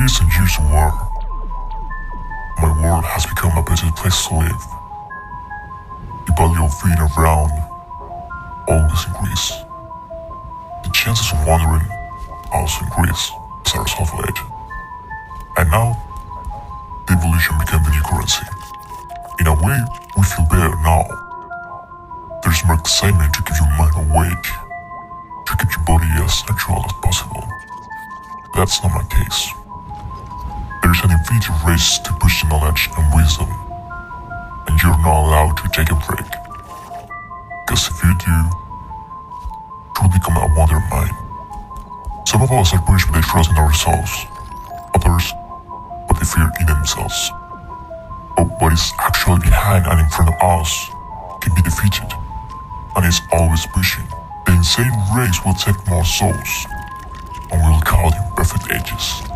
years and war, my world has become a better place to live. The value of being around always increase. The chances of wandering also increase as a result of it. And now, the evolution became the new currency. In a way, we feel better now. There's more excitement to keep your mind awake, to keep your body as natural as possible. That's not my case. An infinite race to push the knowledge and wisdom, and you're not allowed to take a break. Because if you do, you will become a wonder mind. Some of us are punished with they trust in ourselves, others, what they fear in themselves. But what is actually behind and in front of us can be defeated, and is always pushing. The insane race will take more souls, and we'll call them perfect ages.